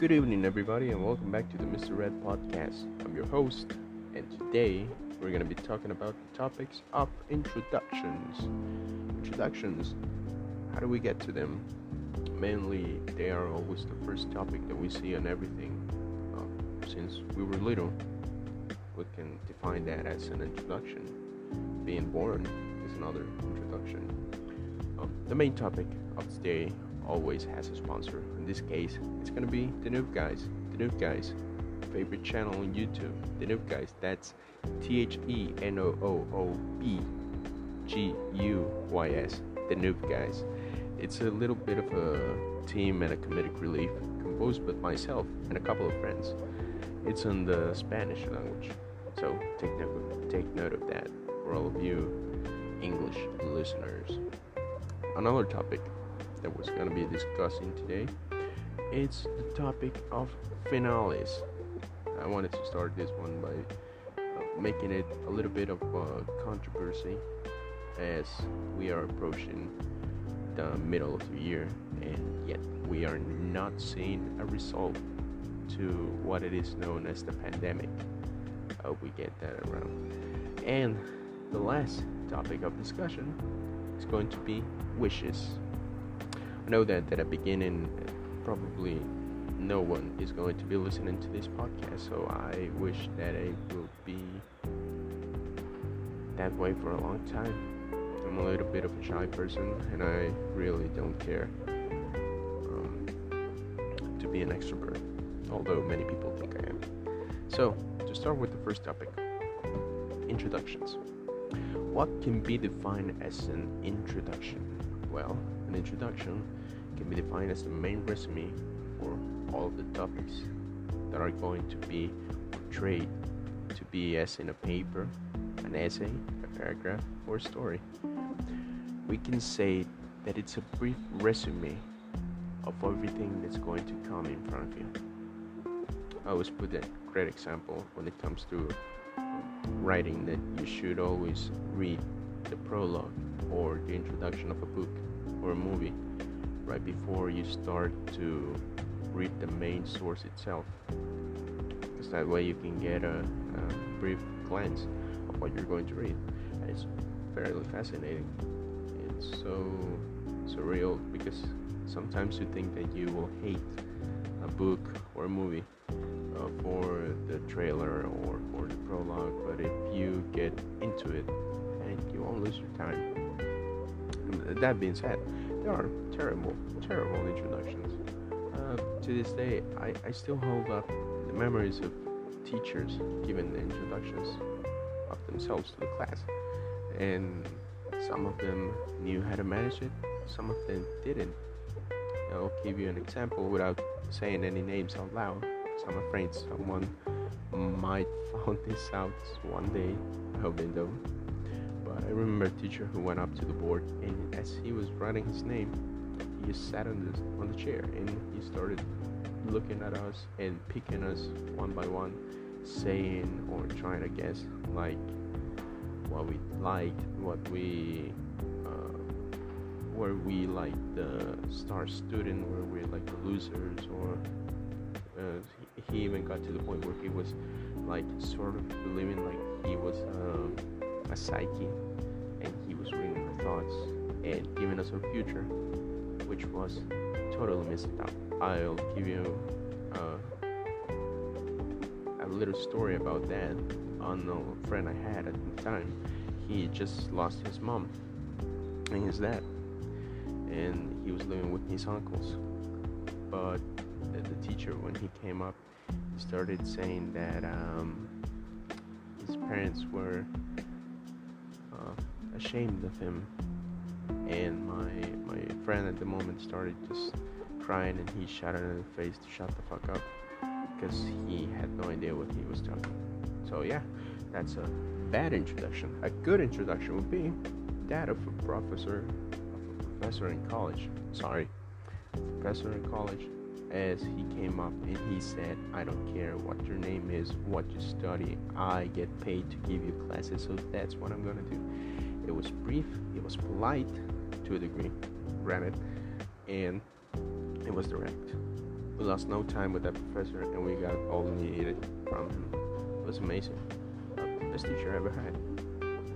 Good evening, everybody, and welcome back to the Mr. Red Podcast. I'm your host, and today we're going to be talking about the topics of introductions. Introductions, how do we get to them? Mainly, they are always the first topic that we see on everything. Um, since we were little, we can define that as an introduction. Being born is another introduction. Um, the main topic of today always has a sponsor. In this case, it's gonna be the Noob Guys. The Noob Guys, favorite channel on YouTube. The Noob Guys. That's T H E N O O O B G U Y S. The Noob Guys. It's a little bit of a team and a comedic relief composed by myself and a couple of friends. It's in the Spanish language, so take note, take note of that for all of you English listeners. Another topic that we're going to be discussing today. It's the topic of finales. I wanted to start this one by uh, making it a little bit of a controversy as we are approaching the middle of the year and yet we are not seeing a result to what it is known as the pandemic. I hope we get that around. And the last topic of discussion is going to be wishes know that at the beginning, probably no one is going to be listening to this podcast, so I wish that it will be that way for a long time. I'm a little bit of a shy person, and I really don't care um, to be an extrovert, although many people think I am. So, to start with the first topic introductions. What can be defined as an introduction? Well, an introduction can be defined as the main resume for all of the topics that are going to be portrayed to be as in a paper, an essay, a paragraph, or a story. We can say that it's a brief resume of everything that's going to come in front of you. I always put a great example when it comes to writing that you should always read the prologue or the introduction of a book or a movie right before you start to read the main source itself. Because that way you can get a, a brief glance of what you're going to read. And it's fairly fascinating. It's so surreal because sometimes you think that you will hate a book or a movie uh, for the trailer or for the prologue, but if you get into it, and you won't lose your time. That being said, there are terrible, terrible introductions. Uh, to this day, I, I still hold up the memories of teachers giving the introductions of themselves to the class. And some of them knew how to manage it, some of them didn't. I'll give you an example without saying any names out loud. I'm afraid someone might find this out one day. I hope they don't. I remember a teacher who went up to the board and as he was writing his name, he just sat on the on the chair and he started looking at us and picking us one by one, saying or trying to guess like what we liked, what we uh, were we like the star student, were we like the losers, or uh, he, even got to the point where he was like sort of believing like he was uh, a psyche and he was reading our thoughts and giving us our future, which was totally messed up. I'll give you uh, a little story about that. On a friend I had at the time, he just lost his mom and his dad, and he was living with his uncles. But the teacher, when he came up, started saying that um, his parents were ashamed of him. And my my friend at the moment started just crying, and he shouted in the face to shut the fuck up because he had no idea what he was talking. So yeah, that's a bad introduction. A good introduction would be that of a professor, of a professor in college. Sorry, professor in college as he came up and he said, I don't care what your name is, what you study, I get paid to give you classes, so that's what I'm gonna do. It was brief, it was polite to a degree, granted, and it was direct. we lost no time with that professor and we got all we needed from him. It was amazing. Uh, best teacher I ever had.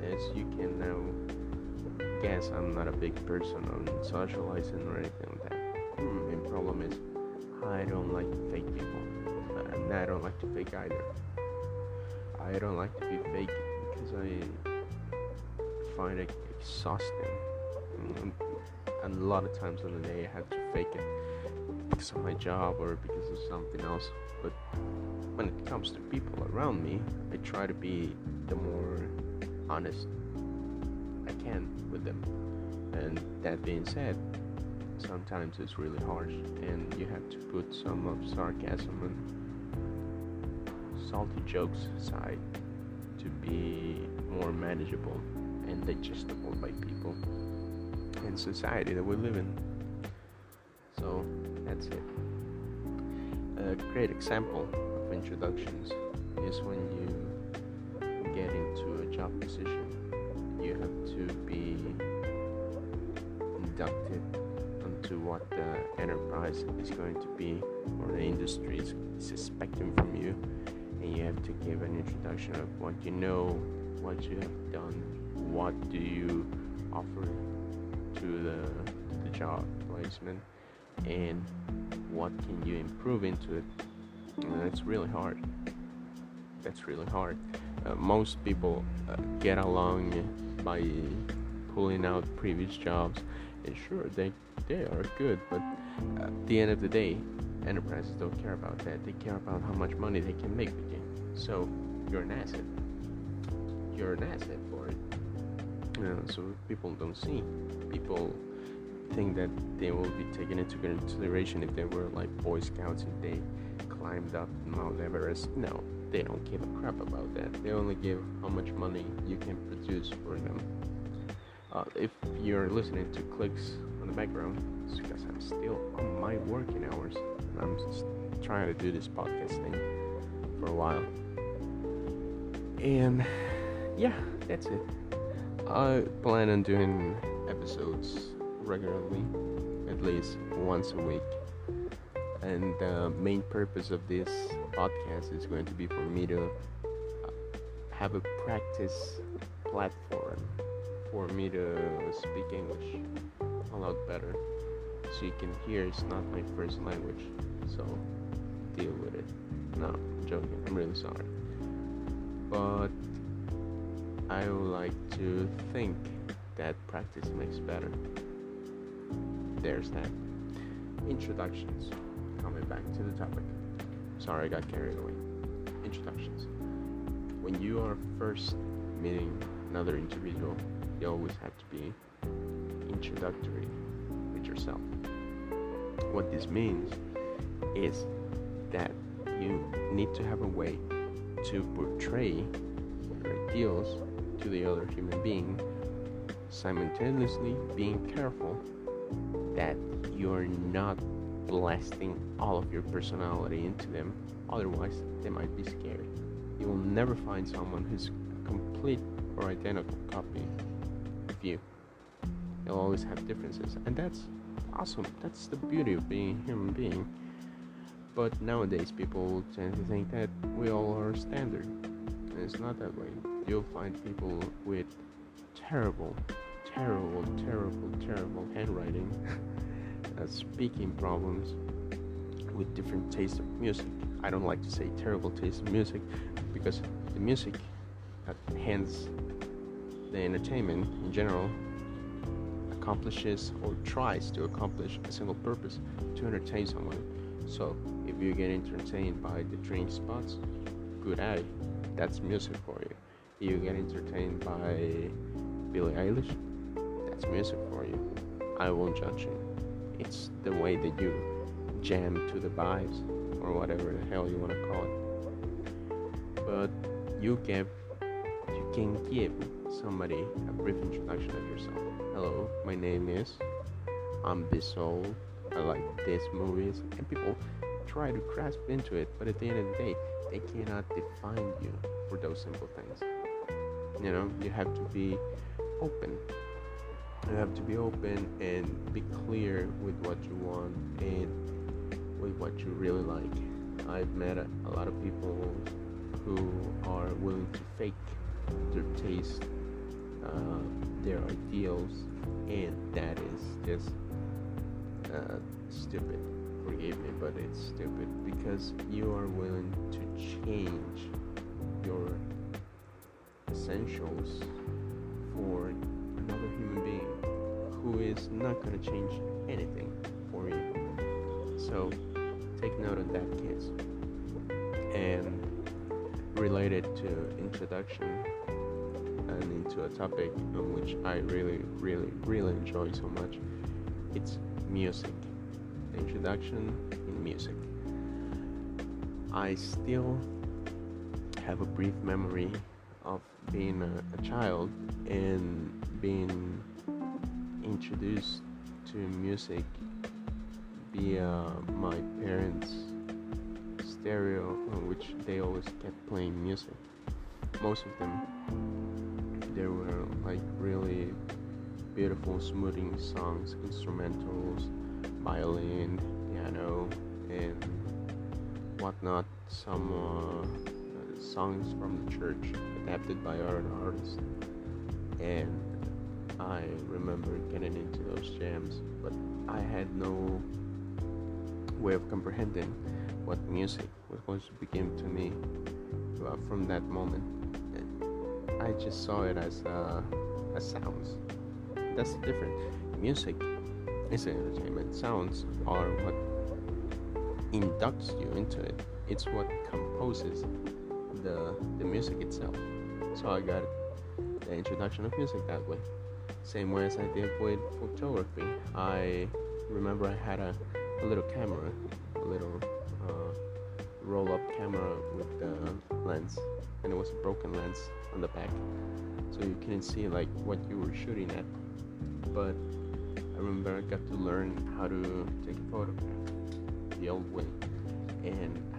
As you can now guess, I'm not a big person on socializing or anything like that. Hmm, main problem is I don't like fake people. And I don't like to fake either. I don't like to be fake because I find it exhausting. And a lot of times in the day I had to fake it because of my job or because of something else. But when it comes to people around me, I try to be the more honest I can with them. And that being said, sometimes it's really harsh and you have to put some of sarcasm and salty jokes aside to be more manageable and digestible by people and society that we live in. So that's it. A great example of introductions is when you get into a job position, you have to be inducted into what the enterprise is going to be or the industry is, is expecting from you, and you have to give an introduction of what you know, what you have done, what do you offer to the, the job placement? And what can you improve into it? And it's really hard. That's really hard. Uh, most people uh, get along by pulling out previous jobs. And sure they they are good but at the end of the day enterprises don't care about that. They care about how much money they can make you. So you're an asset. You're an asset so people don't see people think that they will be taken into consideration if they were like Boy Scouts and they climbed up Mount Everest. No, they don't give a crap about that. They only give how much money you can produce for them. Uh, if you're listening to clicks on the background, it's because I'm still on my working hours. and I'm just trying to do this podcast thing for a while. And yeah, that's it. I plan on doing episodes regularly, at least once a week. And the main purpose of this podcast is going to be for me to uh, have a practice platform for me to speak English a lot better. So you can hear it's not my first language, so deal with it. No, I'm joking, I'm really sorry. But I would like to think that practice makes better. There's that. Introductions. Coming back to the topic. Sorry, I got carried away. Introductions. When you are first meeting another individual, you always have to be introductory with yourself. What this means is that you need to have a way to portray your ideals to the other human being, simultaneously being careful that you're not blasting all of your personality into them, otherwise, they might be scared. You will never find someone who's a complete or identical copy of you. You'll always have differences, and that's awesome. That's the beauty of being a human being. But nowadays, people tend to think that we all are standard, and it's not that way you'll find people with terrible, terrible, terrible, terrible handwriting, uh, speaking problems, with different tastes of music. I don't like to say terrible taste of music because the music, that hence the entertainment in general, accomplishes or tries to accomplish a single purpose to entertain someone. So if you get entertained by the drink spots, good eye, that's music for you you get entertained by Billie Eilish, that's music for you. I won't judge you. It's the way that you jam to the vibes or whatever the hell you want to call it. But you give, you can give somebody a brief introduction of yourself. Hello, my name is. I'm this old. I like these movies, and people try to grasp into it, but at the end of the day, they cannot define you for those simple things you know you have to be open you have to be open and be clear with what you want and with what you really like. I've met a, a lot of people who are willing to fake their taste, uh, their ideals, and that is just uh, stupid. Forgive me, but it's stupid because you are willing to change your essentials for another human being who is not going to change anything for you. So take note of that, kids. And related to introduction and into a topic on which I really, really, really enjoy so much, it's music. Introduction in music. I still have a brief memory being a, a child and being introduced to music via my parents' stereo, on which they always kept playing music. Most of them, there were like really beautiful, smoothing songs, instrumentals, violin, piano, and whatnot. Some uh, songs from the church adapted by other artists, and I remember getting into those jams, but I had no way of comprehending what music was going to begin to me uh, from that moment. I just saw it as uh, as sounds. That's the difference. Music is entertainment. Sounds are what inducts you into it. It's what composes the the music itself. So I got the introduction of music that way. Same way as I did with photography. I remember I had a, a little camera, a little uh, roll-up camera with the lens, and it was a broken lens on the back, so you couldn't see like what you were shooting at. But I remember I got to learn how to take a photograph the old way, and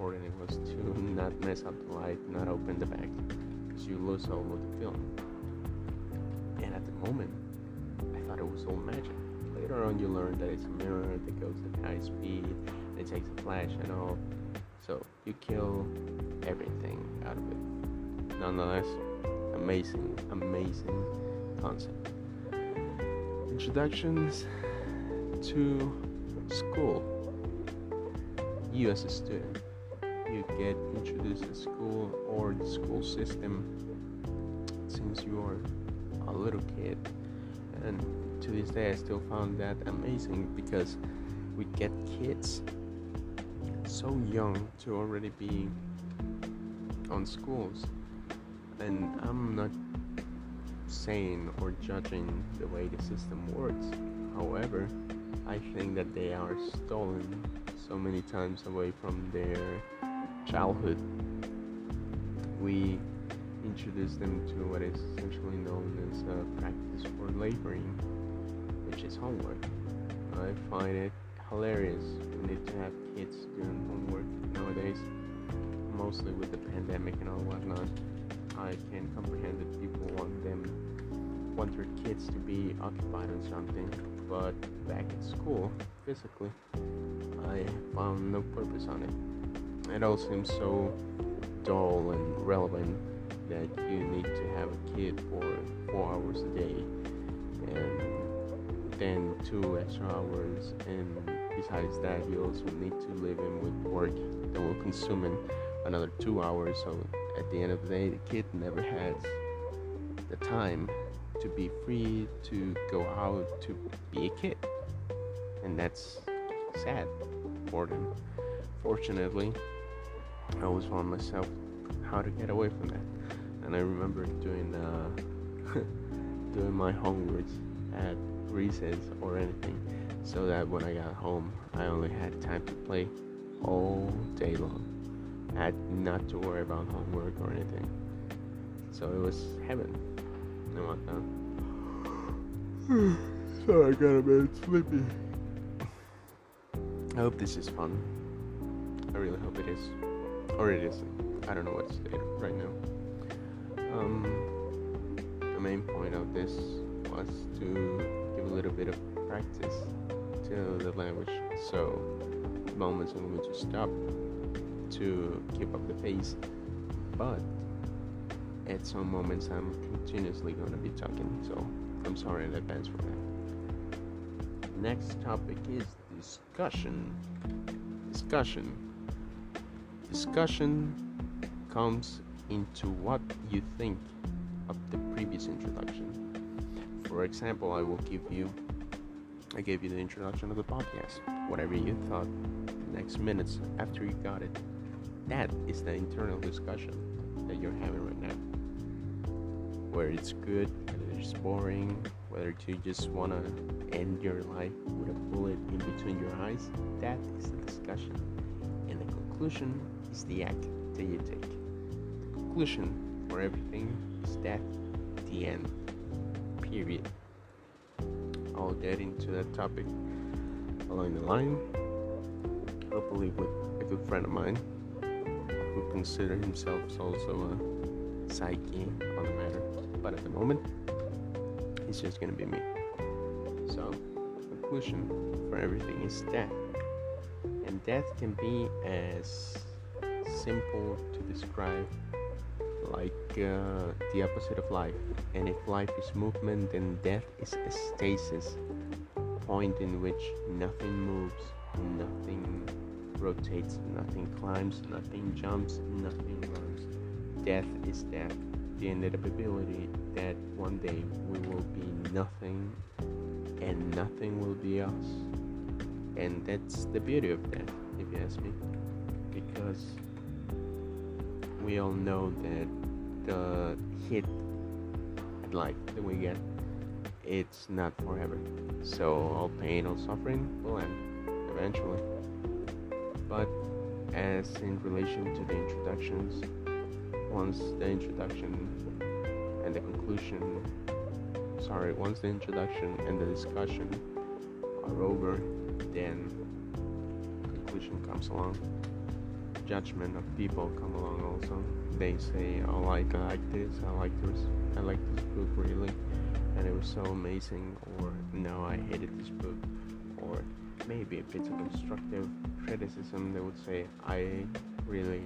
important it was to not mess up the light, not open the back, because you lose all of the film. And at the moment, I thought it was all magic. Later on, you learn that it's a mirror that goes at high speed, and it takes a flash and all. So you kill everything out of it. Nonetheless, amazing, amazing concept. Introductions to school. You as a student, get introduced to school or the school system since you are a little kid. And to this day, I still found that amazing because we get kids so young to already be on schools. And I'm not saying or judging the way the system works. However, I think that they are stolen so many times away from their childhood. We introduce them to what is essentially known as a practice for laboring, which is homework. I find it hilarious. We need to have kids doing homework nowadays, mostly with the pandemic and all whatnot. I can comprehend that people want them want their kids to be occupied on something, but back at school, physically, I found no purpose on it. It all seems so dull and relevant that you need to have a kid for four hours a day and then two extra hours. And besides that you also need to live in with work that will consume in another two hours. So at the end of the day the kid never has the time to be free to go out to be a kid. And that's sad for them. Fortunately i always found myself how to get away from that and i remember doing uh, doing my homeworks at recess or anything so that when i got home i only had time to play all day long I had not to worry about homework or anything. So it was heaven. And whatnot sorry i got a bit sleepy. I hope this is fun. I really hope it is or it isn't i don't know what state right now um the main point of this was to give a little bit of practice to the language so moments I'm going to stop to keep up the pace, but at some moments I'm continuously going to be talking. So I'm sorry in advance for that. Next topic is discussion. Discussion. Discussion comes into what you think of the previous introduction. For example, I will give you I gave you the introduction of the podcast. Whatever you thought next minutes after you got it, that is the internal discussion that you're having right now. Whether it's good, whether it's boring, whether you just want to end your life with a bullet in between your eyes, that is the discussion. And the conclusion is the act that you take. The conclusion for everything is that the end. Period. I'll get into that topic along the line. Hopefully, with a good friend of mine who considers himself also a psyche on the matter. But at the moment, it's just gonna be me. So, conclusion for everything is death. And death can be as simple to describe like uh, the opposite of life. And if life is movement, then death is a stasis, point in which nothing moves, nothing rotates, nothing climbs, nothing jumps, nothing runs. Death is death. The inevitability that one day we will be nothing and nothing will be us. And that's the beauty of death, if you ask me. Because we all know that the hit life that we get it's not forever. So all pain all suffering will end eventually. But as in relation to the introductions once the introduction and the conclusion sorry once the introduction and the discussion are over then conclusion comes along judgment of people come along also. They say, "Oh, like I like this, I like this, I like this book really, and it was so amazing," or "No, I hated this book," or maybe if it's a constructive criticism, they would say, "I really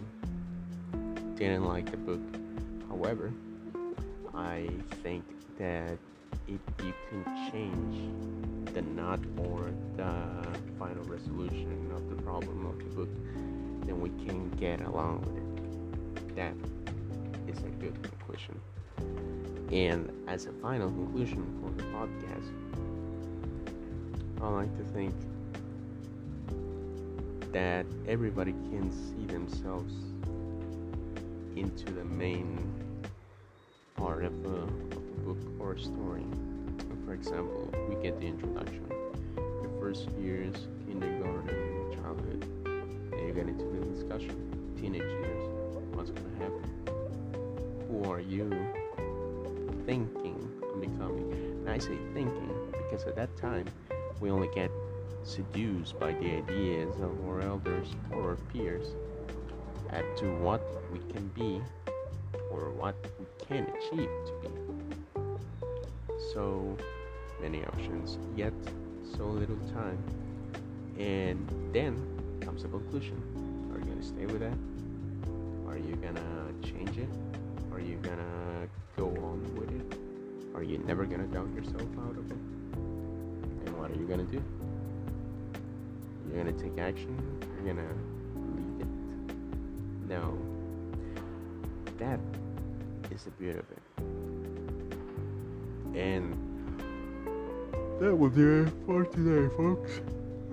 didn't like the book." However, I think that if you can change the not or the final resolution of the problem of the book then we can get along with it. That is a good conclusion. And as a final conclusion for the podcast, I like to think that everybody can see themselves into the main part of a, book or a story. For example, we get the introduction, the first years, kindergarten, discussion. Teenage years, what's gonna happen? Who are you thinking of becoming? And I say thinking because at that time we only get seduced by the ideas of our elders or our peers as to what we can be or what we can achieve to be. So many options, yet so little time. And then comes a conclusion. Stay with that? Are you gonna change it? Are you gonna go on with it? Are you never gonna doubt yourself out of it? And what are you gonna do? You're gonna take action? You're gonna leave it? No. That is the beauty of it. And that will do it for today, folks.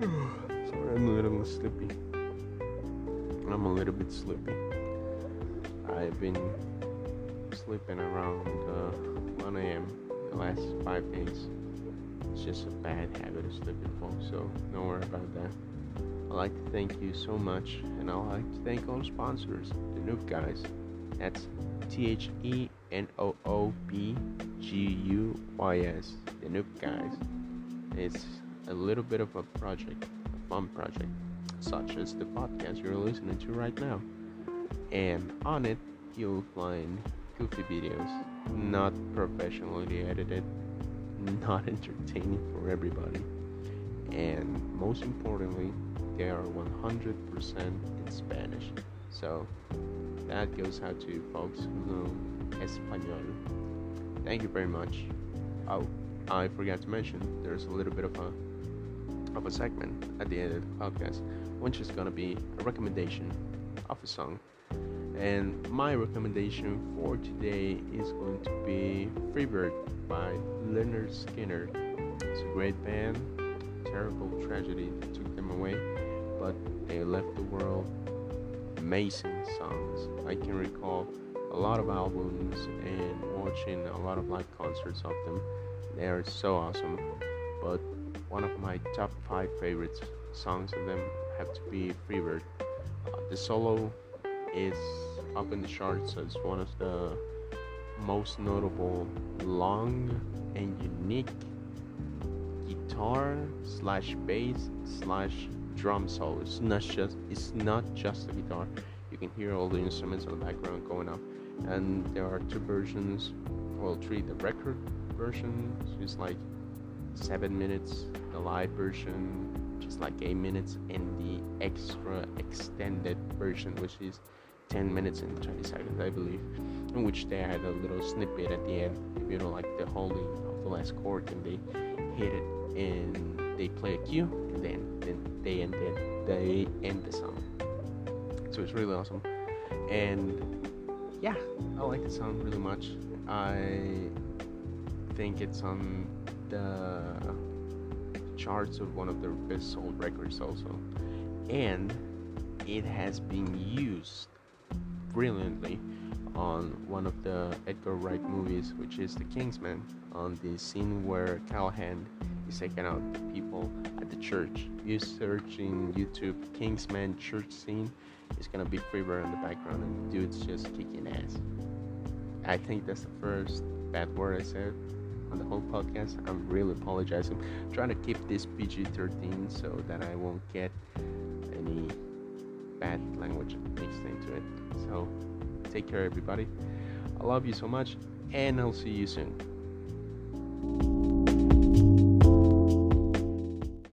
Sorry, I'm a little sleepy. I'm a little bit sleepy. I've been sleeping around uh, 1 a.m. the last five days. It's just a bad habit of sleeping, folks, so don't worry about that. I'd like to thank you so much, and I'd like to thank all the sponsors, the Noob Guys. That's T H E N O O B G U Y S, the Noob Guys. It's a little bit of a project a fun project, such as the podcast you're listening to right now. And on it, you'll find goofy videos, not professionally edited, not entertaining for everybody. and most importantly, they are 100% in Spanish. So that goes out to folks who know Espanol. Thank you very much. Oh, I forgot to mention there's a little bit of a of a segment at the end of the podcast, which is gonna be a recommendation of a song. And my recommendation for today is going to be Freebird by Lynyrd Skynyrd. It's a great band. Terrible tragedy took them away, but they left the world amazing songs. I can recall a lot of albums and watching a lot of live concerts of them. They are so awesome. But one of my top five favorite songs of them have to be Freebird. Uh, the solo is up in the charts as one of the most notable long and unique guitar slash bass slash drum solo. It's not just it's not just the guitar. You can hear all the instruments in the background going up. And there are two versions, well three. The record version is like seven minutes. The live version just like eight minutes, and the extra extended version, which is 10 minutes and 20 seconds, I believe, in which they had a little snippet at the end, If you know, like the holding of the last chord, and they hit it and they play a cue, and then, then they end it, they end the song. So it's really awesome, and yeah, I like the song really much. I think it's on the charts of one of their best sold records also, and it has been used brilliantly on one of the Edgar Wright movies, which is The Kingsman, on the scene where Callahan is taking out people at the church. You search in YouTube Kingsman church scene, it's gonna be Freebird in the background, and the dude's just kicking ass. I think that's the first bad word I said on the whole podcast. I'm really apologizing. I'm trying to keep this PG 13 so that I won't get any bad language mixed into it. So take care, everybody. I love you so much, and I'll see you soon.